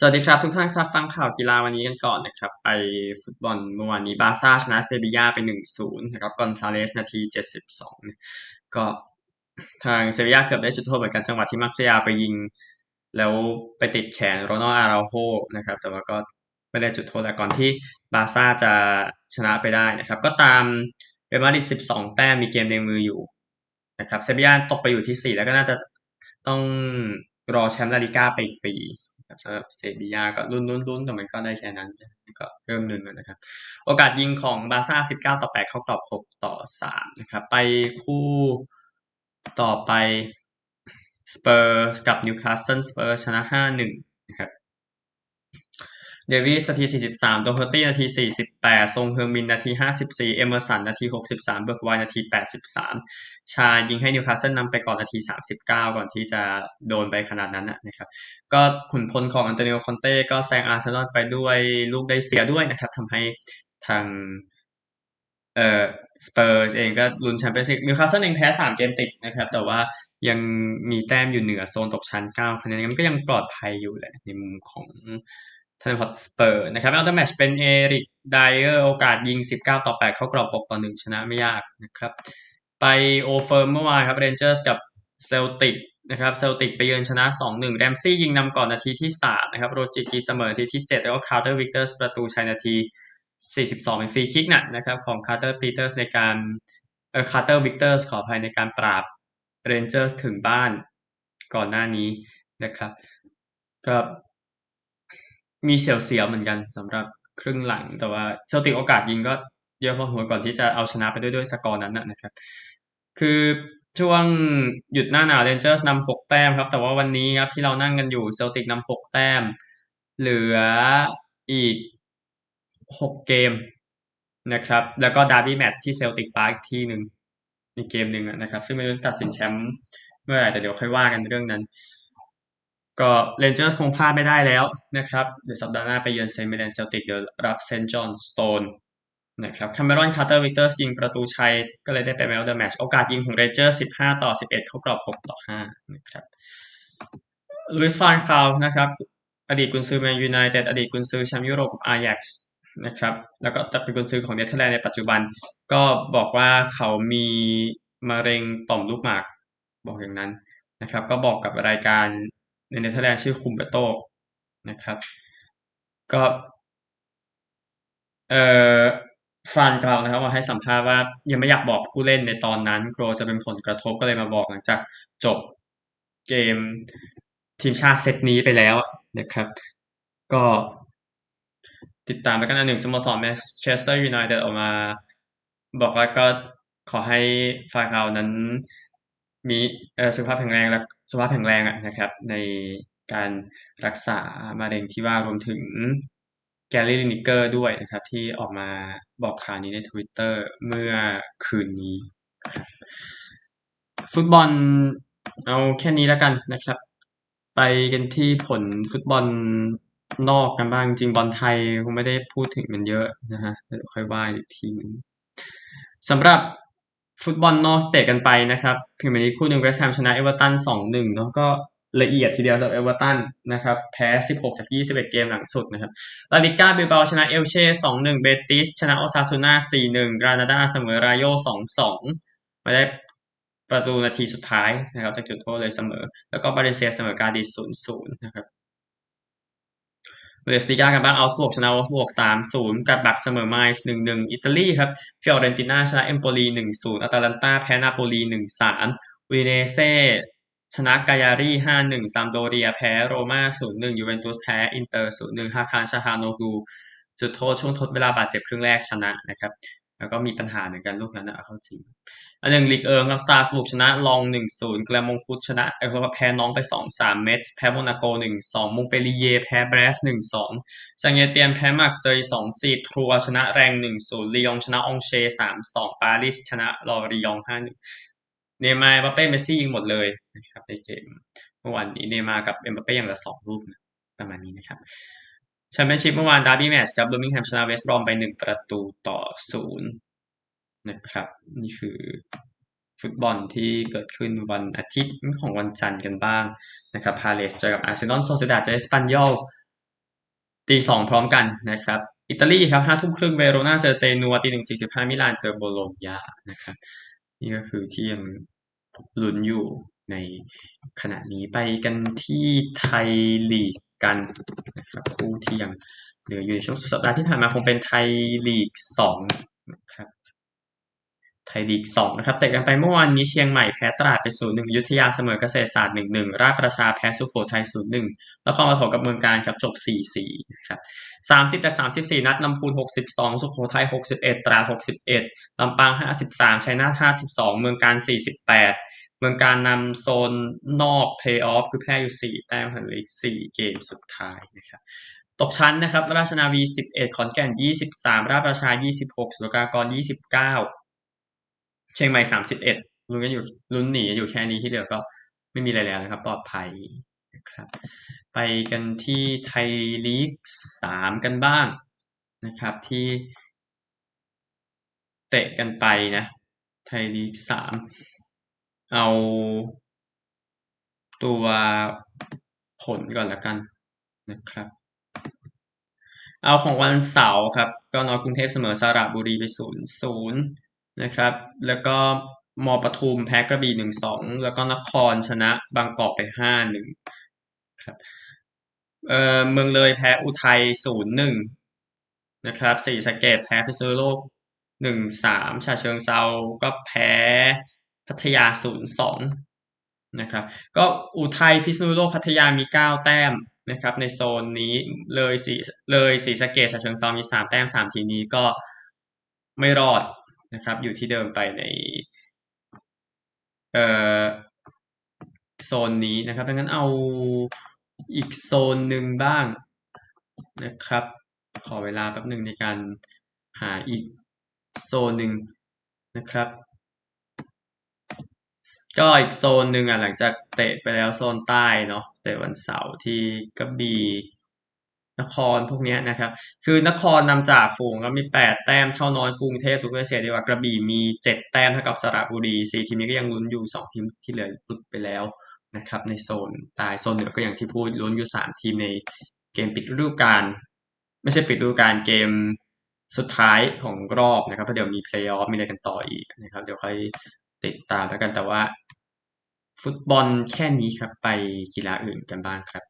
สวัสดีครับ ทุกท่านครับฟังข่าวกีฬาวันนี้กันก่อนนะครับ ไปฟุตบอลเมื่อวานนี้บาซ่าชนะเซบียาไป 1-0 นะครับกอนซาเลสนาที 72 ก็ทางเซบียาเกือบได้จุดโทษเหมือนกันจังหวะที่มักเซียไปยิง แล้วไปติดแขนโรนัลอาราโฮนะครับ แต่ว่าก็ไม่ได้จุดโทษแต่ก่อนที่บาซ่าจะชนะไปได้นะครับ ก็ตามเรอัลมาดริด12 แต้มมีเกมในมืออยู่นะครับเซบียาตกไปอยู่ที่ 4 แล้วก็น่าจะต้องรอแชมป์ลาลิก้าไปอีกปี สำหรับเซบียาก็ลุ้นลุ้นลุ้นแต่มันก็ได้แค่นั้นก็เริ่มหนึ่งนะครับ โอกาสยิงของบาซ่า19ต่อ8เข้ากรอบ6ต่อ3นะครับ ไปคู่ต่อไปสเปอร์สกับนิวคาสเซิลสเปอร์ชนะ5-1นะครับ เดวิสนาที 43 โดเฮอร์ตี้นาที 48 ซนเฮืองมินนาที 54 เอเมอร์สันนาที 63 เบิร์กไวนาที 83 แชร์ยิงให้นิวคาสเซิลนำไปก่อนนาที 39 ก่อนที่จะโดนไปขนาดนั้นนะครับ ก็ขุนพลของอันโตนิโอคอนเต้ก็แซงอาร์เซนอลไปด้วยลูกได้เสียด้วยนะครับทำให้ทางเอ่อสเปอร์เองก็ลุ้นแชมเปี้ยนส์ลีกนิวคาสเซิลเองแพ้ 3 เกมติดนะครับ แต่ว่ายังมีแต้มอยู่เหนือโซนตกชั้น9คะแนนมันก็ยังปลอดภัยอยู่แหละในมุมของ ท็อตแนมสเปอร์นะครับอัลเทอร์แมชเป็นเอริกไดเออร์โอกาสยิง 19 ต่อ 8 เข้ากรอบ 6 ต่อ 1 ชนะไม่ยากนะครับ ไป Old Firm เมื่อวานครับเรนเจอร์สกับเซลติกนะครับเซลติกไปเยือนชนะ 2-1 แรมซี่ยิงนำก่อนนาทีที่ 3 นะครับ โรจิกตีเสมอนาทีที่ 7 แล้วก็คาร์เตอร์วิกเตอร์สประตูชัยนาที 42 เป็นฟรีคิกนะนะครับของคาร์เตอร์วิกเตอร์สในการเออคาร์เตอร์วิกเตอร์สขออภัยในการปราบเรนเจอร์สถึงบ้านก่อนหน้านี้นะครับก็ มีเสียวๆเหมือนกันสำหรับครึ่งหลัง แต่ว่าเซลติกโอกาสยิงก็เยอะพอตัวก่อนที่จะเอาชนะไปด้วยด้วยสกอร์นั้นนะครับ คือช่วงหยุดหน้าหนาวเรนเจอร์สนำหกแต้มครับ แต่ว่าวันนี้ครับที่เรานั่งกันอยู่เซลติกนำหกแต้ม เหลืออีกหกเกมนะครับ แล้วก็ดาร์บี้แมตช์ที่เซลติกปาร์คที่หนึ่งอีกเกมหนึ่งนะครับ ซึ่งไม่รู้ตัดสินแชมป์เมื่อไหร่แต่เดี๋ยวค่อยว่ากันเรื่องนั้น ก็เรนเจอร์คงพลาดไม่ได้แล้วนะครับ เดี๋ยวสัปดาห์หน้าไปเยือนเซนต์เมียร์เรนเซลติกเดี๋ยวรับเซนต์จอห์นสโตนนะครับคาเมรอนคาร์เตอร์วิกเตอร์ยิงประตูชัยก็เลยได้ไป Man of the Match โอกาสยิงของเรนเจอร์15 ต่อ 11 เข้ากรอบ 6 ต่อ 5 นะครับหลุยส์ฟานกัลนะครับอดีตกุนซือแมนยูไนเต็ดอดีตกุนซือแชมป์ยุโรปอาแจ็กซ์นะครับแล้วก็เป็นกุนซือของเนเธอร์แลนด์ในปัจจุบัน ก็บอกว่าเขามีมะเร็งต่อมลูกหมากบอกอย่างนั้นนะครับ ก็บอกกับรายการ ในเนเธอร์แลนด์ชื่อคุมเบโตนะครับ ก็เอ่อฟรานกล่าวนะครับมาให้สัมภาษณ์ว่ายังไม่อยากบอกผู้เล่นในตอนนั้นกลัวจะเป็นผลกระทบก็เลยมาบอกหลังจากจบเกมทีมชาติเซตนี้ไปแล้วนะครับ ก็ติดตามไปกันอันหนึ่งสโมสรแมนเชสเตอร์ยูไนเต็ดออกมา บอกว่าก็ขอให้ฟานกัลนั้น มีสุขภาพแข็งแรงและสุขภาพแข็งแรงนะครับ ในการรักษามะเร็งที่ว่ารวมถึงแกรี่ลินิเกอร์ด้วยนะครับ ที่ออกมาบอกข่าวนี้ใน Twitter เมื่อคืนนี้ ฟุตบอลเอาแค่นี้แล้วกันนะครับ ไปกันที่ผลฟุตบอลนอกกันบ้างจริงบอลไทยคงไม่ได้พูดถึงมันเยอะนะฮะเดี๋ยวค่อยว่าอีกทีนึงสำหรับ ฟุตบอลนอกเตะกันไปนะครับพรีเมียร์ลีกคู่หนึ่งเวสต์แฮมชนะเอเวอร์ตันสองหนึ่งแล้วก็ละเอียดทีเดียวสำหรับเอเวอร์ตันนะครับแพ้ 16 จาก 21 เกมหลังสุดนะครับลาลิก้าบิลเบาชนะเอลเช่2-1 เบติส ชนะโอซาซูน่า 4-1 กรานาดาเสมอรายโย2-2 มาได้ประตูนาทีสุดท้ายนะครับจากจุดโทษเลยเสมอ แล้วก็บาเลนเซียเสมอกาดิส0-0 นะครับ บุนเดสลีกากันบ้างเอาก์สบวร์กชนะโวล์ฟสบวร์ก3-0กลัดบัคเสมอไมนซ์หนึ่งหนึ่งอิตาลีครับฟิออเรนติน่าชนะเอมโปลีหนึ่งศูนย์อตาลันตาแพ้นาโปลีหนึ่งสามอูดิเนเซ่ชนะกาญารีห้าหนึ่งซามพ์โดเรียแพ้โรม่าศูนย์หนึ่งยูเวนตุสแพ้อินเตอร์ศูนย์หนึ่งฮาคารชาฮาโนกูจุดโทษช่วงทดเวลาบาดเจ็บครึ่งแรกชนะนะครับ แล้วก็มีปัญหาเหมือนกันลูกนั้นนะเข้าจริง อันหนึ่งลีกเอิงครับสตราส์บูร์กชนะล็องส์หนึ่งศูนย์แกลร์มงต์ฟุตชนะเออแพ้น็องต์ไปสองสามเมตส์แพ้โมนาโกหนึ่งสองมงต์เปลลิเย่ร์ แพ้เบรสหนึ่งสองแซงต์เอเตียนแพ้มาร์กเซยสองสี่ทรัวชนะแรงหนึ่งศูนย์ลียงชนะองเชสามสองปารีสชนะลอรียองห้าหนึ่งเนมาร์บาเป้เมสซี่ยิงหมดเลยนะครับในเกมเมื่อวานนี้เนมาร์กับเอ็มบาเป้ยิงละสองลูกนะประมาณนี้นะครับ แชมเปี้ยนชิพเมื่อวานดาร์บี้แมตช์ครับเบอร์มิงแฮมชนะเวสต์บรอมไปหนึ่งประตูต่อศูนย์นะครับ นี่คือฟุตบอลที่เกิดขึ้นวันอาทิตย์ของวันจันทร์กันบ้างนะครับพาเลสเจอกับอาร์เซนอลโซเซดาเจอเอสปันยอลตีสองพร้อมกันนะครับ อิตาลีครับห้าทุ่มครึ่งเวโรนาเจอเจนัวตีหนึ่งสี่สิบห้ามิลานเจอโบโลญญานะครับ นี่ก็คือที่ยังลุ้นอยู่ ในขณะนี้ไปกันที่ไทยลีกกันนะครับคู่ที่ยังเหลืออยู่ในช่วงสุดสัปดาห์ที่ผ่านมาคงเป็นไทยลีกสองนะครับไทยลีกสองนะครับแต่กันไปเมื่อวานนี้เชียงใหม่แพ้ตราดไปศูนย์หนึ่งยุทธยาเสมอเกษตรศาสตร์หนึ่งหนึ่งราชประชาแพ้สุโขทัยศูนย์หนึ่งแล้วก็มาถมกับเมืองการครับจบสี่สี่นะครับสามสิบจากสามสิบสี่นัดลำพูนหกสิบสองสุโขทัยหกสิบเอ็ดตราดหกสิบเอ็ดลำปางห้าสิบสามชัยนาทห้าสิบสองเมืองการสี่สิบแปด เมืองการนำโซนนอกเพลย์ออฟคือแพ้อยู่สี่แต้มผ่านอีกสี่เกมสุดท้ายนะครับตกชั้นนะครับ ราชนาวีสิบเอ็ดขอนแก่นยี่สิบสามราชประชายี่สิบหกสุรกากรยี่สิบเก้าเชียงใหม่สามสิบเอ็ดลุ้นกันอยู่ลุ้นหนีอยู่แค่นี้ที่เหลือก็ไม่มีอะไรแล้วนะครับ ปลอดภัยนะครับ ไปกันที่ไทยลีกสามกันบ้างนะครับที่เตะกันไปนะ ไทยลีกสาม เอาตัวผลก่อนละกันนะครับ เอาของวันเสาร์ครับ ก็นอกรุงเทพเสมอสระบุรีไปศูนย์ศูนย์นะครับ แล้วก็มอปทุมแพ้กระบี่หนึ่งสองแล้วก็นครชนะบางกอกไปห้าหนึ่งครับเออเมืองเลยแพ้อุทัยศูนย์หนึ่งนะครับสี่สเกดแพ้พิษณุโลกหนึ่งสามชาเชิงเซาก็แพ้ พัทยาศูนย์สองนะครับ ก็อุทัยพิษณุโลกพัทยามีเก้าแต้มนะครับ ในโซนนี้เลยสีเลยสีสะเกดชาเชิงเซามีสามแต้มสามทีนี้ก็ไม่รอดนะครับ อยู่ที่เดิมไปในเอ่อโซนนี้นะครับดังนั้นเอาอีกโซนหนึ่งบ้างนะครับ ขอเวลาแป๊บหนึ่งในการหาอีกโซนหนึ่งนะครับ ก็อีกโซนหนึ่งอะหลังจากเตะไปแล้วโซนใต้เนาะเตะวันเสาร์ที่กระบี่นครพวกนี้นะครับ คือนครนำจากฝูงก็มีแปดแต้มเท่าน้อยกรุงเทพทุกเกษตรดีกว่ากระบี่มีเจ็ดแต้มเท่ากับสระบุรีสี่ทีมนี้ก็ยังลุ้นอยู่สองทีมที่เหลือหลุดไปแล้วนะครับ ในโซนใต้โซนเหนือก็อย่างที่พูดลุ้นอยู่สามทีมในเกมปิดฤดูกาลไม่ใช่ปิดฤดูกาลเกมสุดท้ายของรอบนะครับเพราะเดี๋ยวมีเพลย์ออฟมีอะไรกันต่ออีกนะครับ เดี๋ยวค่อย ติดตามแล้วกันแต่ว่า ฟุตบอลแค่นี้ครับไปกีฬาอื่นกันบ้างครับ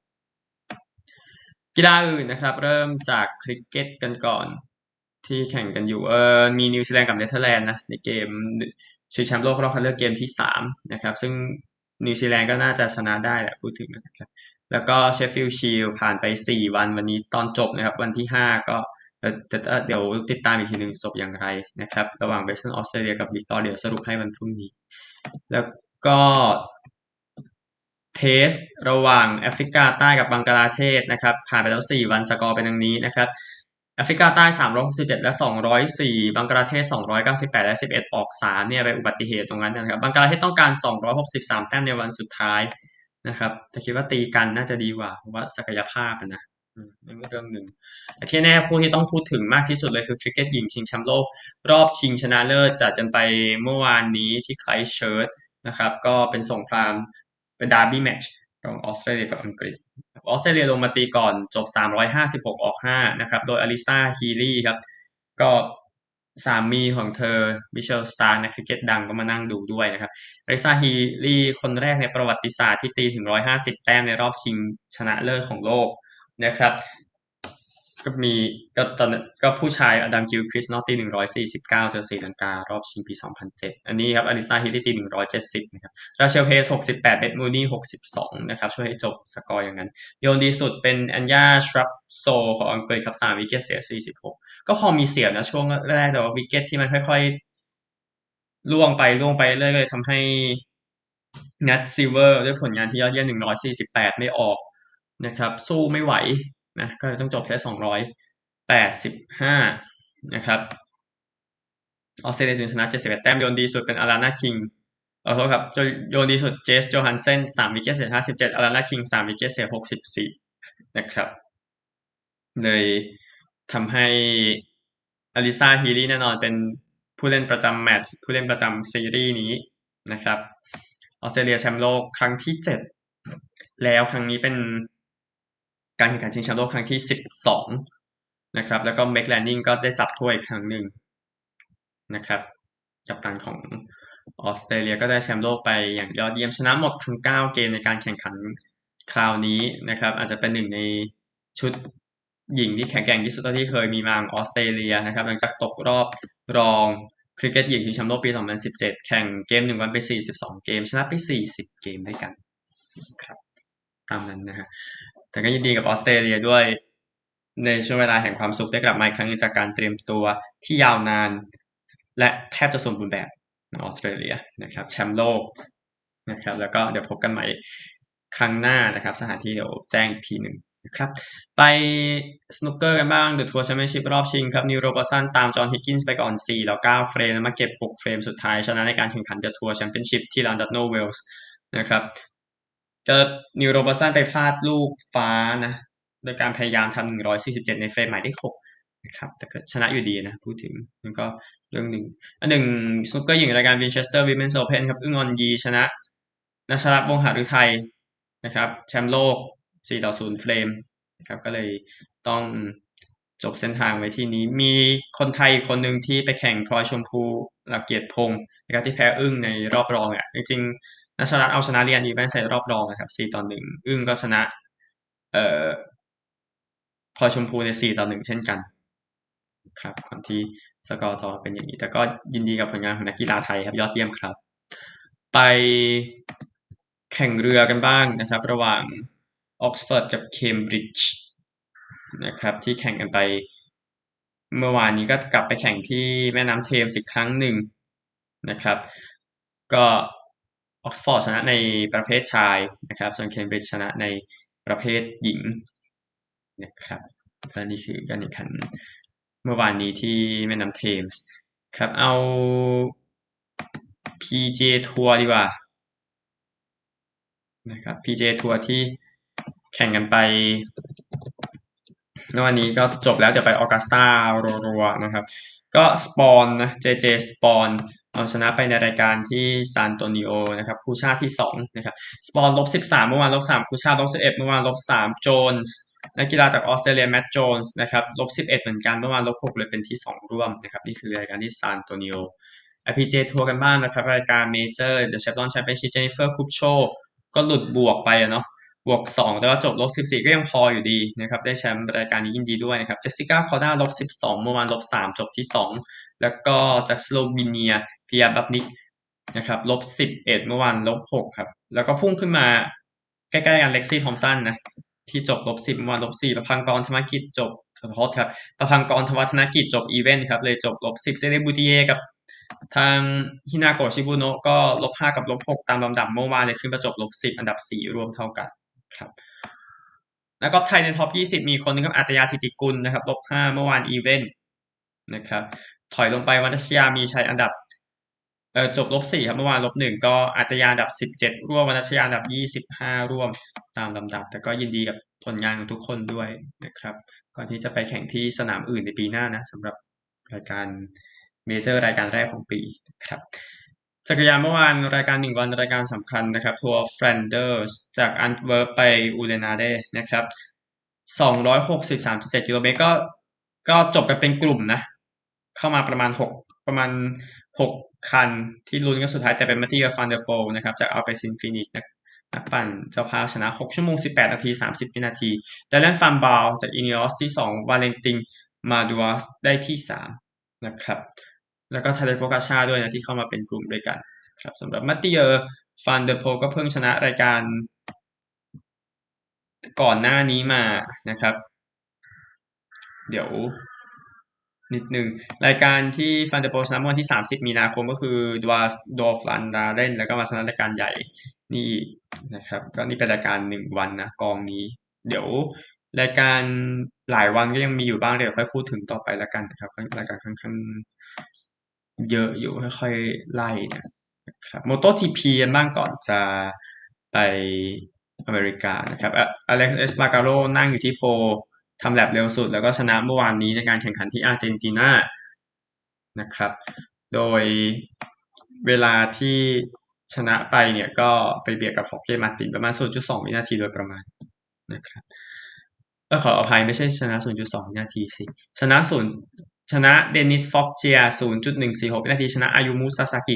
กีฬาอื่นนะครับ เริ่มจากคริกเก็ตกันก่อน ที่แข่งกันอยู่เออมีนิวซีแลนด์กับเนเธอร์แลนด์นะในเกมชิงแชมป์โลกรอบคัดเลือกเกมที่สามนะครับ ซึ่งนิวซีแลนด์ก็น่าจะชนะได้แหละพูดถึงนะครับ แล้วก็เชฟฟิลด์ชีลด์ผ่านไปสี่วันวันนี้ตอนจบนะครับ วันที่ห้าก็ แต่เดี๋ยวติดตามอีกทีหนึ่งจบอย่างไรนะครับ ระหว่างเวสเทิร์นออสเตรเลียกับวิกตอเรียสรุปให้วันพรุ่งนี้ แล้วก็ Test ระหว่างแอฟริกาใต้กับบังกลาเทศนะครับผ่านไปแล้ว 4 วันสกอร์เป็นดังนี้นะครับแอฟริกาใต้ 367 และ 204 บังกลาเทศ 298 และ 11 ออก 3 เนี่ยไปอุบัติเหตุตรงนั้นนะครับ บังกลาเทศต้องการ 263 แต้มในวันสุดท้ายนะครับ แต่คิดว่าตีกันน่าจะดีกว่า เพราะว่าศักยภาพนะ ไม่เรื่องหนึ่งที่แน่ผู้ที่ต้องพูดถึงมากที่สุดเลยคือคริกเก็ตหญิงชิงแชมป์โลก รอบชิงชนะเลิศจัดกันไปเมื่อวานนี้ที่ไคลเชิร์ตนะครับ ก็เป็นสงครามเป็นดาร์บี้แมตช์ระหว่างออสเตรเลียกับอังกฤษออสเตรเลียลงมาตีก่อนจบ 356 ออก 5 นะครับ โดยอลิซาฮีลีย์ครับ ก็สามีของเธอมิตเชลล์สตาร์กนักคริกเก็ตดังก็มานั่งดูด้วยนะครับอลิซาฮีลีย์คนแรกในประวัติศาสตร์ที่ตีถึง 150 แต้มในรอบชิงชนะเลิศของโลก นะครับ ก็มีก็ตอนก็ผู้ชายอดัมกิลคริสต์เนาะตีหนึ่งร้อยสี่สิบเก้าเจอสีลังการอบชิงปีสองพันเจ็ดอันนี้ครับอลิซาฮีลีย์ตีหนึ่งร้อยเจ็ดสิบนะครับราเชลเฮนส์หกสิบแปดเบธมูนี่หกสิบสองนะครับ ช่วยให้จบสกอร์อย่างนั้น โยนดีสุดเป็นอันยาชรับโซลของอังกฤษครับสามวิกเก็ตเสียสี่สิบหกก็พอมีเสียนะช่วงแรกแต่ว่าวิกเก็ตที่มันค่อยๆร่วงไปร่วงไปเรื่อยๆทำให้นัทซิเวอร์ด้วยผลงานที่ยอดเยี่ยมหนึ่งร้อยสี่สิบแปดไม่ออก นะครับ สู้ไม่ไหวนะก็ต้องจบแค่สองร้อยแปดสิบห้านะครับออสเตรเลียจึงชนะเจ็ดสิบเอ็ดแต้มโยนดีสุดเป็นอลานาคิงขอโทษครับโยนดีสุดเจสโจนาสเซนสามวิกเก็ตเสียห้าสิบเจ็ดอลานาคิงสามวิกเก็ตเสียหกสิบสี่นะครับเลยทำให้อลิซาฮีลีย์แน่นอนเป็นผู้เล่นประจำแมตช์ผู้เล่นประจำซีรีส์นี้นะครับออสเตรเลียแชมป์โลกครั้งที่เจ็ดแล้วครั้งนี้เป็น การแข่งขันชิงแชมป์โลกครั้งที่ 12 นะครับ แล้วก็แม็กแลนนิงก็ได้จับถ้วยครั้งหนึ่งนะครับ กัปตันของออสเตรเลียก็ได้แชมป์โลกไปอย่างยอดเยี่ยมชนะหมดทั้ง 9 เกมในการแข่งขันคราวนี้นะครับ อาจจะเป็นหนึ่งในชุดหญิงที่แข็งแกร่งที่สุดที่เคยมีมาของออสเตรเลียนะครับ หลังจากตกรอบรองคริกเก็ตหญิงชิงแชมป์โลกปี 2017 แข่งเกมหนึ่งวันไป 42 เกม ชนะไป 40 เกมด้วยกันครับตามนั้นนะฮะ แต่ก็ยินดีกับออสเตรเลียด้วย ในช่วงเวลาแห่งความสุขได้กลับมาอีกครั้งจากการเตรียมตัวที่ยาวนาน และแทบจะสมบูรณ์แบบของออสเตรเลียนะครับ แชมป์โลกนะครับ แล้วก็เดี๋ยวพบกันใหม่ครั้งหน้านะครับ สถานที่เดี๋ยวแจ้งอีกทีหนึ่งนะครับ ไปสนุกเกอร์กันบ้างเดอะทัวร์แชมเปี้ยนชิพรอบชิงครับนีลโรเบิร์ตสันตามจอห์นฮิกกินส์ไปก่อน 4 แล้ว 9 เฟรมแล้วมาเก็บ 6 เฟรมสุดท้าย ชนะในการแข่งขันเดอะทัวร์แชมเปี้ยนชิพที่ลานดัดโนเวลส์นะครับ ก็นีลโรเบิร์ตสันไปพลาดลูกฟ้านะโดยการพยายามทำ147ในเฟรมหมายเลข6นะครับ แต่ก็ชนะอยู่ดีนะ พูดถึงแล้วก็เรื่องหนึ่งอันหนึ่งสนุกเกอร์หญิงรายการวินเชสเตอร์วิมเมนส์โอเพนครับอึ้งออนยีชนะนุชรัตน์วงษ์หฤทัยนะครับ แชมป์โลก4ต่อ0เฟรมนะครับก็เลยต้องจบเส้นทางไว้ที่นี้ มีคนไทยคนหนึ่งที่ไปแข่งพลอยชมพูหลักเกียรติพงศ์นะครับที่แพ้อึ้งในรอบรองอะจริงๆ นัชรัตน์เอาชนะเรียนอีแวนใส่รอบรองนะครับ4ต่อ1อึ้งก็ชนะ เอ่อพลอยชมพูใน4ต่อ1เช่นกัน ครับก่อนที่สกอร์จอเป็นอย่างนี้ แต่ก็ยินดีกับผลงานของนักกีฬาไทยครับ ยอดเยี่ยมครับ ไปแข่งเรือกันบ้างนะครับ ระหว่างออกซฟอร์ดกับเคมบริดจ์นะครับ ที่แข่งกันไป เมื่อวานนี้ก็กลับไปแข่งที่แม่น้ำเทมส์อีกครั้งหนึ่งนะครับ ก็ ออกซฟอร์ดชนะในประเภทชายนะครับ ส่วนเคมบริดจ์ชนะในประเภทหญิงนะครับและนี่คือการแข่งขันเมื่อวานนี้ที่แม่น้ำเทมส์ครับเอา PJ ทัวร์ดีกว่านะครับ PJ ทัวร์ที่แข่งกันไปเมื่อวันนี้ก็จบแล้วเดี๋ยวไปออกัสตารัวๆนะครับ ก็สปอนนะ JJ สปอนเอาชนะไปในรายการที่ซานโตนิโอนะครับคูชาที่2นะครับสปอนลบ13 เมื่อวานลบ3คูชาลบ11 เมื่อวานลบ3โจนส์นักกีฬาจากออสเตรเลียแมตต์โจนส์นะครับลบ11 เหมือนกันเมื่อวานลบ6เลยเป็นที่ 2 ร่วมนะครับนี่คือรายการที่ซานโตนิโอ IPJ ทัวร์กันบ้างนะครับ รายการเมเจอร์ The Chevron Championship เจนนิเฟอร์คุปโชก็หลุดบวกไปอะเนาะ บวก 2 แต่ว่าจบลบ 14 ก็ยังพออยู่ดีนะครับ ได้แชมป์รายการนี้ยินดีด้วยนะครับ เจสสิก้าคอด้าลบ 12 เมื่อวานลบ 3 จบที่ 2 แล้วก็จากสโลวีเนียพิยาบาบนิกนะครับลบ 11 เมื่อวานลบ 6 ครับ แล้วก็พุ่งขึ้นมาใกล้ๆกันเล็กซี่ทอมป์สันนะที่จบลบ 10 เมื่อวานลบ 4 ประพังกรธรรมกิจจบขอโทษครับปภังกรธวัฒนกิจจบ even ครับเลยจบลบ 10 เซลีนบูติเยกับทางฮินาโกะชิบุโนะก็ลบ 5 กับลบ 6 ตามลำดับเมื่อวานเลยขึ้นมาจบลบ 10 อันดับ 4 รวมเท่ากัน ครับแล้วก็ไทยใน top 20 มีคนนึงครับอาฒยาฐิติกุลนะครับลบ5เมื่อวานอีเวนต์นะครับถอยลงไปวิชาณีมีชัยอันดับเออจบลบ4ครับเมื่อวานลบ1ก็อาฒยาอันดับ 17 ร่วมวิชาณีอันดับ 25 ร่วมตามลำดับ แต่ก็ยินดีกับผลงานของทุกคนด้วยนะครับ ก่อนที่จะไปแข่งที่สนามอื่นในปีหน้านะสำหรับรายการเมเจอร์รายการแรกของปีครับ จักรยานเมื่อวานรายการหนึ่งวันรายการสำคัญนะครับทัวร์แฟลนเดอร์สจากแอนต์เวิร์ปไปอูเดนาร์เดนะครับสองร้อยหกสิบสามจุดเจ็ดกิโลเมตรก็ก็จบกันเป็นกลุ่มนะ เข้ามาประมาณหกประมาณหกคันที่ลุ้นกันสุดท้ายแต่เป็นมาติเยอฟันเดอร์โพลนะครับจาก Alpecin-Fenix นะนักปั่นเจ้าภาพชนะ6ชั่วโมง18นาที30วินาทีดีแลนฟันบาร์เลจาก Ineos ที่2วาเลนตินมาดูอัสได้ที่3นะครับ แล้วก็ทาเดโปกาชาร์ด้วยนะที่เข้ามาเป็นกลุ่มด้วยกันครับสำหรับมัตติเออร์ฟันเดอร์โพก็เพิ่งชนะรายการก่อนหน้านี้มานะครับ เดี๋ยวนิดหนึ่งรายการที่ฟันเดอร์โพลชนะวันที่ 30 มีนาคมก็คือ Dwars door Vlaanderen แล้วก็มาชนะรายการใหญ่นี่นะครับ ก็นี่เป็นรายการหนึ่งวันนะกองนี้ เดี๋ยวรายการหลายวันก็ยังมีอยู่บ้างเดี๋ยวค่อยพูดถึงต่อไปแล้วกันนะครับรายการค่อนข้าง เยอะอยู่ค่อยๆไล่นะครับโมโตจีพีกันบ้างก่อนจะไปอเมริกานะครับอเล็กซ์เอสบาการโรนั่งอยู่ที่โพทำแลบเร็วสุด แล้วก็ชนะเมื่อวานนี้ในการแข่งขันที่อาร์เจนตินานะครับ โดยเวลาที่ชนะไปเนี่ยก็ไปเบียดกับฮอกเกมาตินประมาณ 0.2 วินาทีโดยประมาณนะครับเออขออภัยไม่ใช่ชนะ 0.2 วินาทีสิ ชนะ0 ชนะเดนิสฟอกเจีย 0.146 วินาที ชนะอายุมุซาซากิ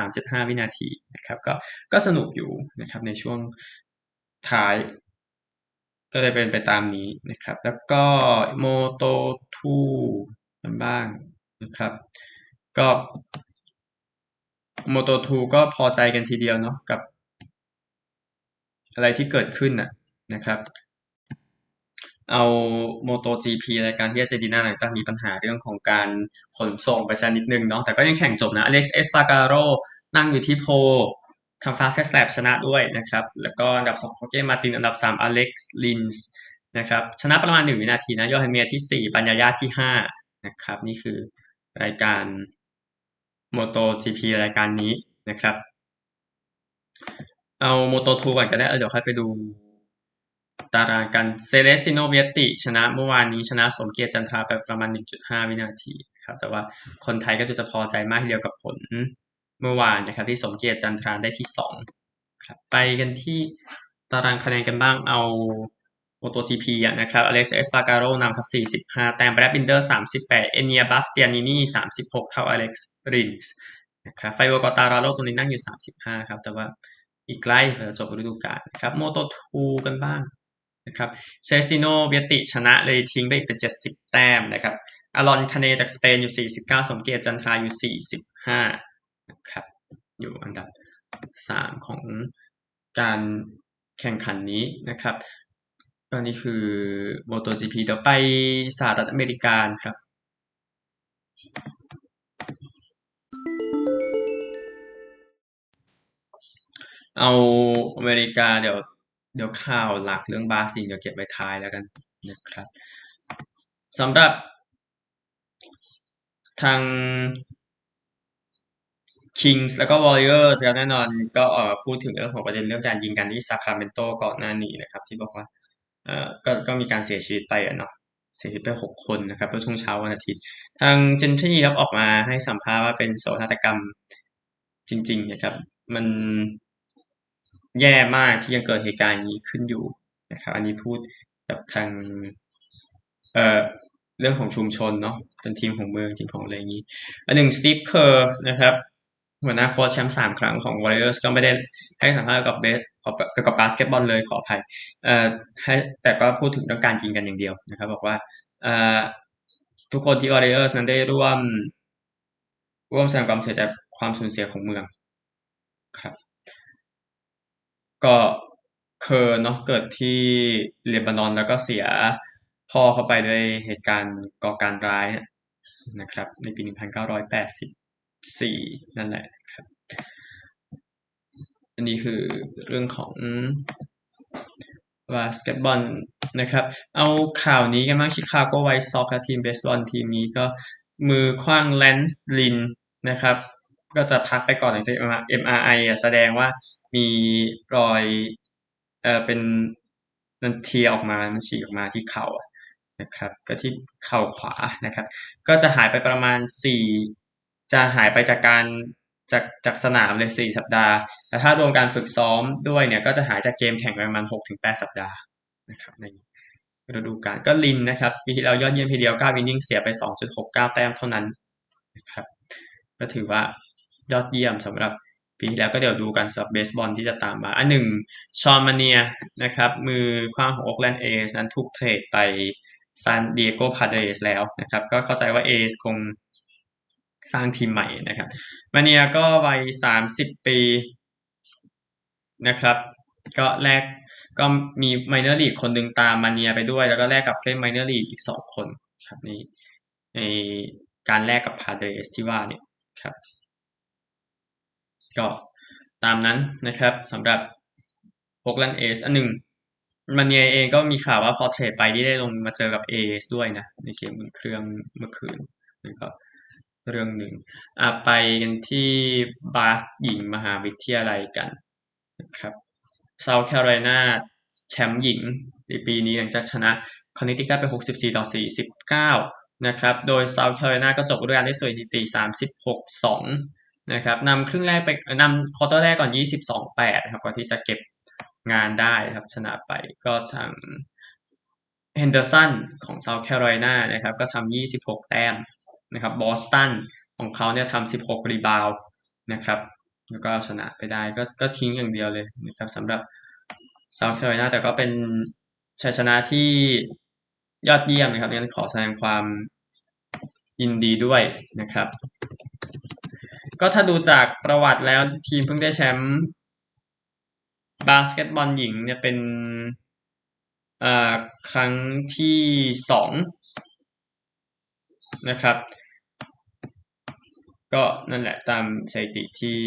0.375 วินาทีนะครับ ก็ก็สนุกอยู่นะครับในช่วงท้าย ก็เลยเป็นไปตามนี้นะครับ แล้วก็Moto2 กันบ้างนะครับ ก็ Moto2 ก็พอใจกันทีเดียวเนาะกับ อะไรที่เกิดขึ้นนะนะครับ เอา MotoGP รายการที่อาร์เจนตินาหลังจากมีปัญหาเรื่องของการขนส่งไปสักนิดนึงเนาะแต่ก็ยังแข่งจบนะอเล็กซ์เอสปาการโรนั่งอยู่ที่ pole ทั้ง fast lap ชนะด้วยนะครับ แล้วก็อันดับ2ฮอร์เกมาร์ตินอันดับ 3 อเล็กซ์รินส์นะครับชนะประมาณ 1 วินาทีนะโจอันเมียร์ที่ 4 บัญญาญาที่ 5 นะครับ นี่คือรายการโมโต GP รายการนี้นะครับ เอา Moto2 ก่อนก็ได้เดี๋ยวค่อยไปดู ตารางกันเซเลสติโนวิเอตติชนะเมื่อวานนี้ชนะสมเกียรติจันทราไปประมาณ 1.5 วินาทีครับแต่ว่าคนไทยก็จะพอใจมากทีเดียวกับผลเมื่อวานนะครับที่สมเกียรติจันทราได้ที่2ครับไปกันที่ตารางคะแนนกันบ้างเอา MotoGP นะครับอเลชเอสปาร์กาโรนำครับ 45 แต้มแบรดบินเดอร์ 38 เอเนียบาสเตียนินี 36 เท่าอเล็กซ์รินส์นะครับฟาบิโอกวาร์ตาราโรตัวนี้นั่งอยู่ 35 ครับ แต่ว่าอีกใกล้จะจบฤดูกาลครับ Moto2 กันบ้าง นะครับเซเลสติโนวิเอตติชนะเลยทิ้งไปอีกเป็น 70 แต้มนะครับอารอนคาเนตจากสเปนอยู่ 49 สมเกียรติจันทราอยู่ 45นะครับอยู่อันดับ 3 ของการแข่งขันนี้นะครับอันนี้คือ MotoGP เดี๋ยวไปสหรัฐอเมริกาครับเอาอเมริกาเดี๋ยว เดี๋ยวข่าวหลักเรื่องบาซิงเดี๋ยวเก็บไว้ท้ายแล้วกันนะครับสำหรับทาง Kings แล้วก็ Warriors ครับแน่นอนก็ออพูดถึงเรื่องของประเด็นเรื่องการยิงกันที่ซาคราเมนโตก่อนหน้านี้นะครับ ที่บอกว่าเออก็ก็มีการเสียชีวิตไปอะเนาะเสียชีวิตไปหกคนนะครับเมื่อช่วงเช้าวันอาทิตย์ ทางเจนที่ครับออกมาให้สัมภาษณ์ว่าเป็นโศกนาฏกรรมจริง ๆ นะครับ มัน แย่มากที่ยังเกิดเหตุการณ์นี้ขึ้นอยู่นะครับ อันนี้พูดกับทางเอ่อเรื่องของชุมชนเนาะเป็นทีมของเมืองทีมของอะไรอย่างนี้อันหนึ่งสตีฟเคอร์นะครับหัวหน้าโค้ชแชมป์สามครั้งของ Warriors ก็ไม่ได้ให้สัมภาษณ์กับเบสกับกับบาสเกตบอลเลยขออภัยเอ่อให้แต่ก็พูดถึงเรื่องการยิงกันอย่างเดียวนะครับ บอกว่าเอ่อทุกคนที่ Warriors นั้นได้ร่วมร่วมแสดงความเสียใจความสูญเสียของเมืองครับ ก็เคอร์เนาะ เกิดที่เลบานอน แล้วก็เสียพ่อเข้าไปด้วยเหตุการณ์ก่อการร้ายนะครับ ในปี 1984 นั่นแหละครับ อันนี้คือเรื่องของบาสเกตบอลนะครับ เอาข่าวนี้กันบ้างชิคาโก White Sox ทีมเบสบอลทีมนี้ก็มือคว้างแลนส์ลินนะครับ ก็จะพักไปก่อนหลังจาก MRI แสดงว่า มีรอยเอ่อเป็นมันเทียออกมา มันฉีกออกมาที่เข่านะครับ ก็ที่เข่าขวานะครับ ก็จะหายไปประมาณสี่จะหายไปจากการจากจากสนามเลยสี่สัปดาห์ แต่ถ้ารวมการฝึกซ้อมด้วยเนี่ย ก็จะหายจากเกมแข่งประมาณหกถึงแปดสัปดาห์นะครับในฤดูกาลก็ลินนะครับปีที่แล้วยอดเยี่ยมทีเดียว9 inning เสียไป 2.69 แต้มเท่านั้นนะครับ ก็ถือว่ายอดเยี่ยมสำหรับ ปีที่แล้วก็เดี๋ยวดูกันสำหรับเบสบอลที่จะตามมาอันหนึ่งฌอนมาเนียนะครับมือขว้างของโอ๊กแลนด์เอสนั้นถูก trade ไปซานดิเอโก Padres แล้วนะครับก็เข้าใจว่าเอสคงสร้างทีมใหม่นะครับมาเนียก็วัยสามสิบปีนะครับ ก็แลกก็มี minor league คนหนึ่งตามมาเนียไปด้วย แล้วก็แลกกับผู้เล่น minor league อีกสองคนครับนี่ในการแลกกับ Padres ที่ว่าเนี่ยครับ ก็ตามนั้นนะครับสำหรับโอ๊กแลนด์เอสอันหนึ่งมาเนียเองก็มีข่าวว่าพอ trade ไปที่ได้ลงมาเจอกับเอสด้วยนะ ในเกมอุ่นเครื่องเมื่อคืนนี่ก็เรื่องหนึ่งอะไปกันที่บาสหญิงมหาวิทยาลัยกันนะครับเซาท์แคโรไลนาแชมป์หญิงในปีนี้หลังจากชนะคอนเนติคัตไป 64 ต่อ 49 นะครับ โดยเซาท์แคโรไลนาก็จบฤดูกาลได้สวยสถิติ36-2 นะครับนำครึ่งแรกไปนำควอเตอร์แรกก่อน 22-8นะครับก่อนที่จะเก็บงานได้ครับชนะไปก็ทางเฮนเดอร์สันของเซาท์แคโรไลนานะครับก็ทำ26 แต้มนะครับบอสตันของเขาเนี่ยทำ16 รีบาวด์นะครับแล้วก็ชนะไปได้ก็ก็ทิ้งอย่างเดียวเลยนะครับสำหรับเซาท์แคโรไลนาแต่ก็เป็นชัยชนะที่ยอดเยี่ยมนะครับงั้นขอแสดงความยินดีด้วยนะครับ ก็ถ้าดูจากประวัติแล้วทีมเพิ่งได้แชมป์บาสเกตบอลหญิงเนี่ยเป็นครั้งที่สองนะครับ ก็นั่นแหละตามสถิติที่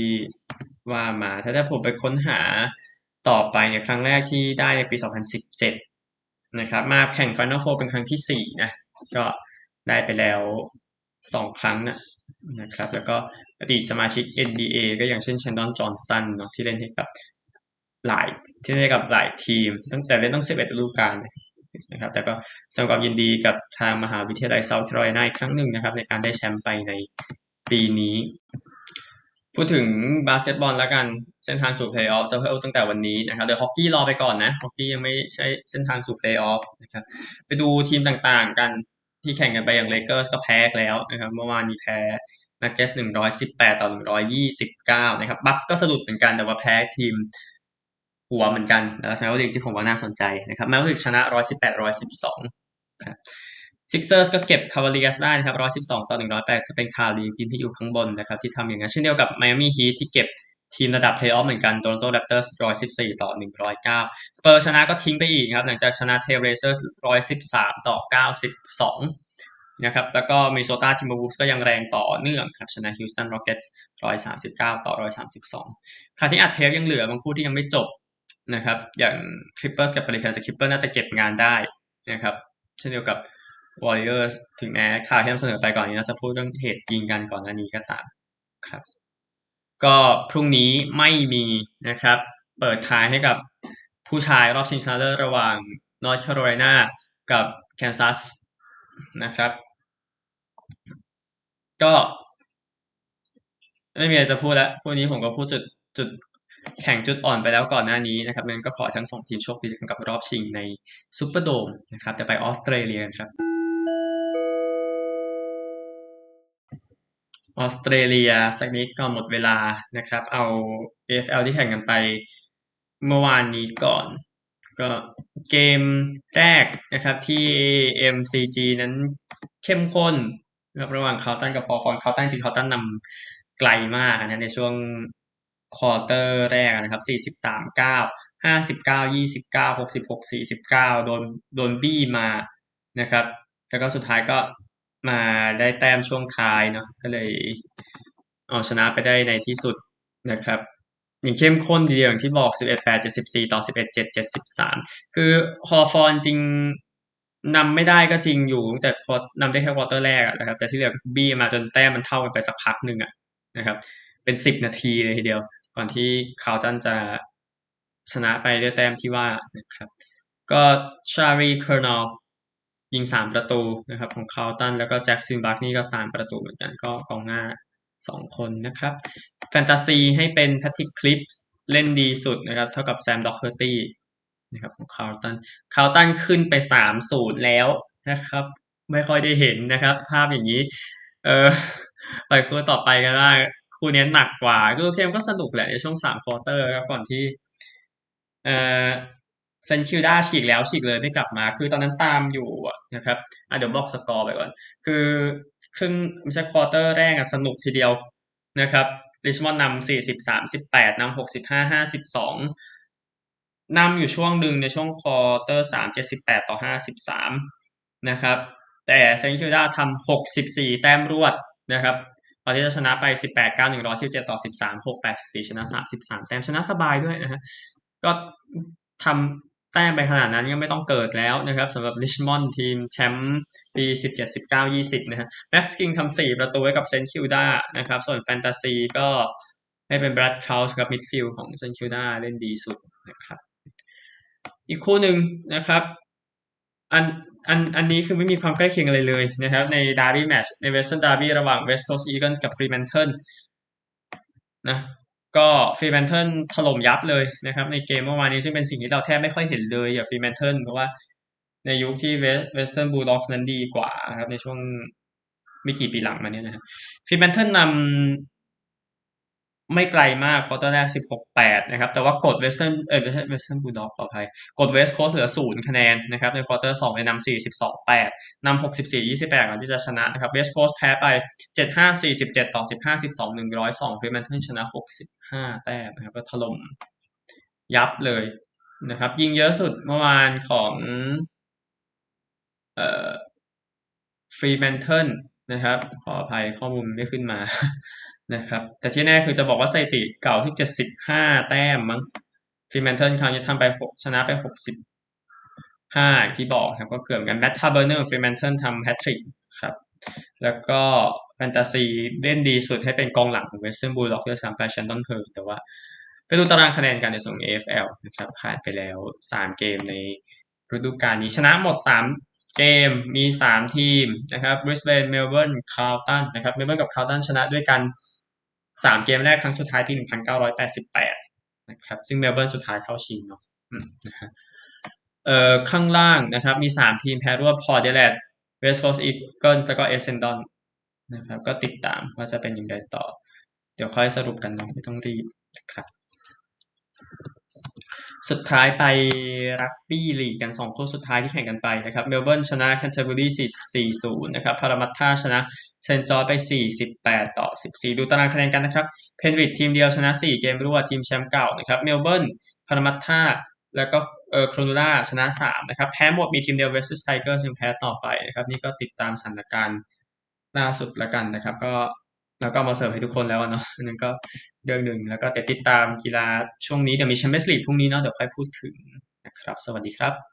ว่ามา ถ้าถ้าผมไปค้นหาต่อไปเนี่ยครั้งแรกที่ได้ในปี 2017 นะครับ มาแข่ง Final Four เป็นครั้งที่ 4 นะ ก็ได้ไปแล้ว 2 ครั้งนะ นะครับแล้วก็อดีตสมาชิก NBA ก็อย่างเช่นเชนดอนจอห์นสันเนาะที่เล่นให้กับหลายที่ได้กับหลายทีม ตั้งแต่เล่นต้อง11ฤดูกาลนะครับแต่ก็แสดงความยินดีกับทางมหาวิทยาลัยเซาท์แคโรไลนาอีกครั้งหนึ่งนะครับ ในการได้แชมป์ไปในปีนี้ พูดถึงบาสเกตบอลแล้วกันเส้นทางสู่เพลย์ออฟจะเริ่มตั้งแต่วันนี้นะครับเดี๋ยวฮอกกี้รอไปก่อนนะฮอกกี้ยังไม่ใช่เส้นทางสู่เพลย์ออฟนะครับไปดูทีมต่างๆกัน ที่แข่งกันไปอย่างเลเกอร์สก็แพ้แล้วนะครับเมื่อวานนี้แพ้นักเก็ตส์หนึ่งร้อยสิบแปดต่อหนึ่งร้อยยี่สิบเก้านะครับบัคก็สะดุดเหมือนกันแต่ว่าแพ้ทีมหัวเหมือนกันแล้วชนะแมฟเวอริกส์ที่ผมว่าน่าสนใจนะครับแมฟเวอริกส์ชนะร้อยสิบแปดร้อยสิบสองครับซิกเซอร์สก็เก็บคาวาเลียร์สได้นะครับร้อยสิบสองต่อหนึ่งร้อยแปดจะเป็นคารีทีมที่อยู่ข้างบนนะครับที่ทำอย่างนั้นเช่นเดียวกับไมอามี่ฮีทที่เก็บ ทีมระดับเพลย์ออฟเหมือนกันโตรอนโตแรปเตอร์สร้อยสิบสี่ต่อหนึ่งร้อยเก้าสเปอร์ชนะก็ทิ้งไปอีกครับ หลังจากชนะเทรลเบลเซอร์สร้อยสิบสามต่อเก้าสิบสองนะครับแล้วก็มินนิโซตาทิมเบอร์วูล์ฟส์ก็ยังแรงต่อเนื่องครับชนะฮิวสตันโรเก็ตส์ร้อยสามสิบเก้าต่อร้อยสามสิบสองคราวที่อัดเทปยังเหลือบางคู่ที่ยังไม่จบนะครับอย่างคลิปเปอร์สกับเพลิแคนส์คลิปเปอร์น่าจะเก็บงานได้นะครับเช่นเดียวกับวอริเออร์สถึงแม้ข่าวที่นำเสนอไปก่อนนี้เราจะพูดเรื่องเหตุยิงกันก่อนหน้านี้ก็ตามครับ ก็พรุ่งนี้ไม่มีนะครับ เปิดท้ายให้กับผู้ชายรอบชิงชนะเลิศระหว่างนอร์ทแคโรไลนากับแคนซัสนะครับ ก็ ไม่มีอะไรจะพูดแล้วพวกนี้ผมก็พูดจุดจุดแข็งจุดอ่อนไปแล้วก่อนหน้านี้นะครับนั้นก็ขอทั้งสองทีมโชคดีกับรอบชิงในซูเปอร์โดมนะครับ แต่ไปออสเตรเลียครับ ออสเตรเลียสักนิดก่อนหมดเวลานะครับ เอา AFL ที่แข่งกันไปเมื่อวานนี้ก่อน ก็เกมแรกนะครับที่ MCG นั้นเข้มข้นนะครับระหว่างคาตันกับพอฟอนคาตันจริงคาตันนำไกลมากนะในช่วงควอเตอร์แรกนะครับ 43 9 59 29 66 49 โดนโดนบี้มานะครับ แล้วก็สุดท้ายก็ มาได้แต้มช่วงท้ายเนาะก็เลยเอาชนะไปได้ในที่สุดนะครับอย่างเข้มข้นทีเดียวอย่างที่บอก 11 8 74 ต่อ 11 7 73 คือฮอฟอนจริงนำไม่ได้ก็จริงอยู่แต่นำได้แค่ควอเตอร์แรกนะครับ แต่ที่เหลือบี้มาจนแต้มมันเท่ากันไปสักพักหนึ่งอะนะครับ เป็นสิบนาทีเลยทีเดียว ก่อนที่คาวตันจะชนะไปด้วยแต้มที่ว่านะครับ ก็ชาร์ลีเคอร์นาว ยิงสามประตูนะครับของคาร์ลตันแล้วก็แจ็คซิลวักนีก็สามประตูเหมือนกันก็กองหน้าสองคนนะครับแฟนตาซีให้เป็นแพทริกคริปส์เล่นดีสุดนะครับเท่ากับแซมด็อกเฮอร์ตี้นะครับของคาร์ลตันคาร์ลตันขึ้นไปสามศูนย์แล้วนะครับไม่ค่อยได้เห็นนะครับ ภาพอย่างนี้ เออไปคู่ต่อไปก็ได้คู่นี้หนักกว่าคือเกมก็สนุกแหละในช่วงสามควอเตอร์ครับก่อนที่เอ่อ เซนต์คิลดาฉีกแล้วฉีกเลยไม่กลับมา คือตอนนั้นตามอยู่นะครับอะเดี๋ยวบอกสกอร์ไปก่อน คือครึ่งไม่ใช่ควอเตอร์แรกอะสนุกทีเดียวนะครับริชมอนด์นำสี่สิบสามสิบแปดนำหกสิบห้าห้าสิบสองนำอยู่ช่วงหนึ่งในช่วงควอเตอร์สามเจ็ดสิบแปดต่อห้าสิบสามนะครับ แต่เซนต์คิลดาทำหกสิบสี่แต้มรวดนะครับตอนที่จะชนะไป 18 9 117ต่อ 13 6 8 4ชนะ 33 แต้มชนะสบายด้วยนะฮะ ก็ทำ แต้มไปขนาดนั้นก็ไม่ต้องเกิดแล้วนะครับสำหรับริชมอนด์ทีมแชมป์ปี 17 19 20 นะฮะแม็กซ์กิงทำ4ประตูไว้กับเซนต์คิลดานะครับ ส่วนแฟนตาซีก็ให้เป็นแบรดเคราช์กับมิดฟิลด์ของเซนต์คิลดาเล่นดีสุดนะครับ อีกคู่หนึ่งนะครับอันอันอันนี้คือไม่มีความใกล้เคียงอะไรเลยนะครับในดาร์บี้แมตช์ในเวสเทิร์นดาร์บี้ระหว่างเวสต์โคสต์อีเกิลส์กับฟรีแมนเทิลนะ ก็ฟรีแมนเทิลถล่มยับเลยนะครับ ในเกมเมื่อวานนี้ซึ่งเป็นสิ่งที่เราแทบไม่ค่อยเห็นเลยอย่างฟรีแมนเทิลเพราะว่าในยุคที่เวสเทิร์นบูลด็อกนั้นดีกว่าครับในช่วงไม่กี่ปีหลังมาเนี้ยนะครับฟรีแมนเทิลนำ ไม่ไกลมากควอเตอร์แรก 16-8 นะครับ แต่ว่ากดเวสเทิร์นเออเวสเทิร์นบูลด็อกขออภัยกดเวสต์โคสต์เหลือศูนย์คะแนนนะครับ ในควอเตอร์สองไปนำ42-8นำ64-28 ก่อนที่จะชนะนะครับเวสต์โคสแพ้ไป 75-47 ต่อ 15-12 102ฟรีแมนเทิลชนะ 65 แต้มนะครับก็ถล่มยับเลยนะครับ ยิงเยอะสุดเมื่อวานของเอ่อฟรีแมนเทิลนะครับ ขออภัยข้อมูลไม่ขึ้นมา นะครับ แต่ที่แน่คือจะบอกว่าสถิติเก่าที่ 75 แต้มมั้งฟรีแมนเทิลคราวนี้ทำไปชนะไป 65 ที่บอกครับ ก็เกือบกันแมตต์ทาเบอร์เนอร์ฟรีแมนเทิลทำแฮตทริกครับ แล้วก็แฟนตาซีเล่นดีสุดให้เป็นกองหลังของเวสเทิร์นบูลด็อกด้วยซ้ำไปแชนตันเพิร์แต่ว่าไปดูตารางคะแนนกันในส่วน AFL นะครับผ่านไปแล้ว 3 เกมในฤดูกาลนี้ชนะหมด 3เกมมี 3 ทีมนะครับบริสเบนเมลเบิร์นคาร์ลตันนะครับเมลเบิร์นกับคาร์ลตันชนะด้วยกัน สามเกมแรกครั้งสุดท้ายปี1988นะครับ ซึ่งเมลเบิร์นสุดท้ายเข้าชิงเนาะเอ่อข้างล่างนะครับ มีสามทีมแพ้รวดพอร์ตแอดิเลดเวสต์โคสต์อีเกิลแล้วก็เอเซนดอนนะครับ ก็ติดตามว่าจะเป็นยังไงต่อ เดี๋ยวค่อยสรุปกันเนาะไม่ต้องรีบนะครับ สุดท้ายไปรักบี้ลีกกัน 2 คู่สุดท้ายที่แข่งกันไปนะครับเมลเบิร์นชนะแคนเทอร์เบอรี่4-0นะครับพารามัตตาชนะเซนต์จอร์จไป 48 ต่อ 14 ดูตารางคะแนนกันนะครับเพนริดทีมเดียวชนะ 4 เกมรวดทีมแชมป์เก่านะครับเมลเบิร์นพารามัตตาแล้วก็เออโครนูล่าชนะ3นะครับแพ้หมดมีทีมเดียวเวสต์ไทเกอร์ยังแพ้ต่อไปนะครับนี่ก็ติดตามสถานการณ์ล่าสุดละกันนะครับ ก็ แล้วก็มาเสิร์ฟให้ทุกคนแล้วเนาะนั่นก็เรื่องหนึ่งแล้วก็ติดตามกีฬาช่วงนี้เดี๋ยวมีแชมเปี้ยนส์ลีกพรุ่งนี้เนาะเดี๋ยวค่อยพูดถึงนะครับ สวัสดีครับ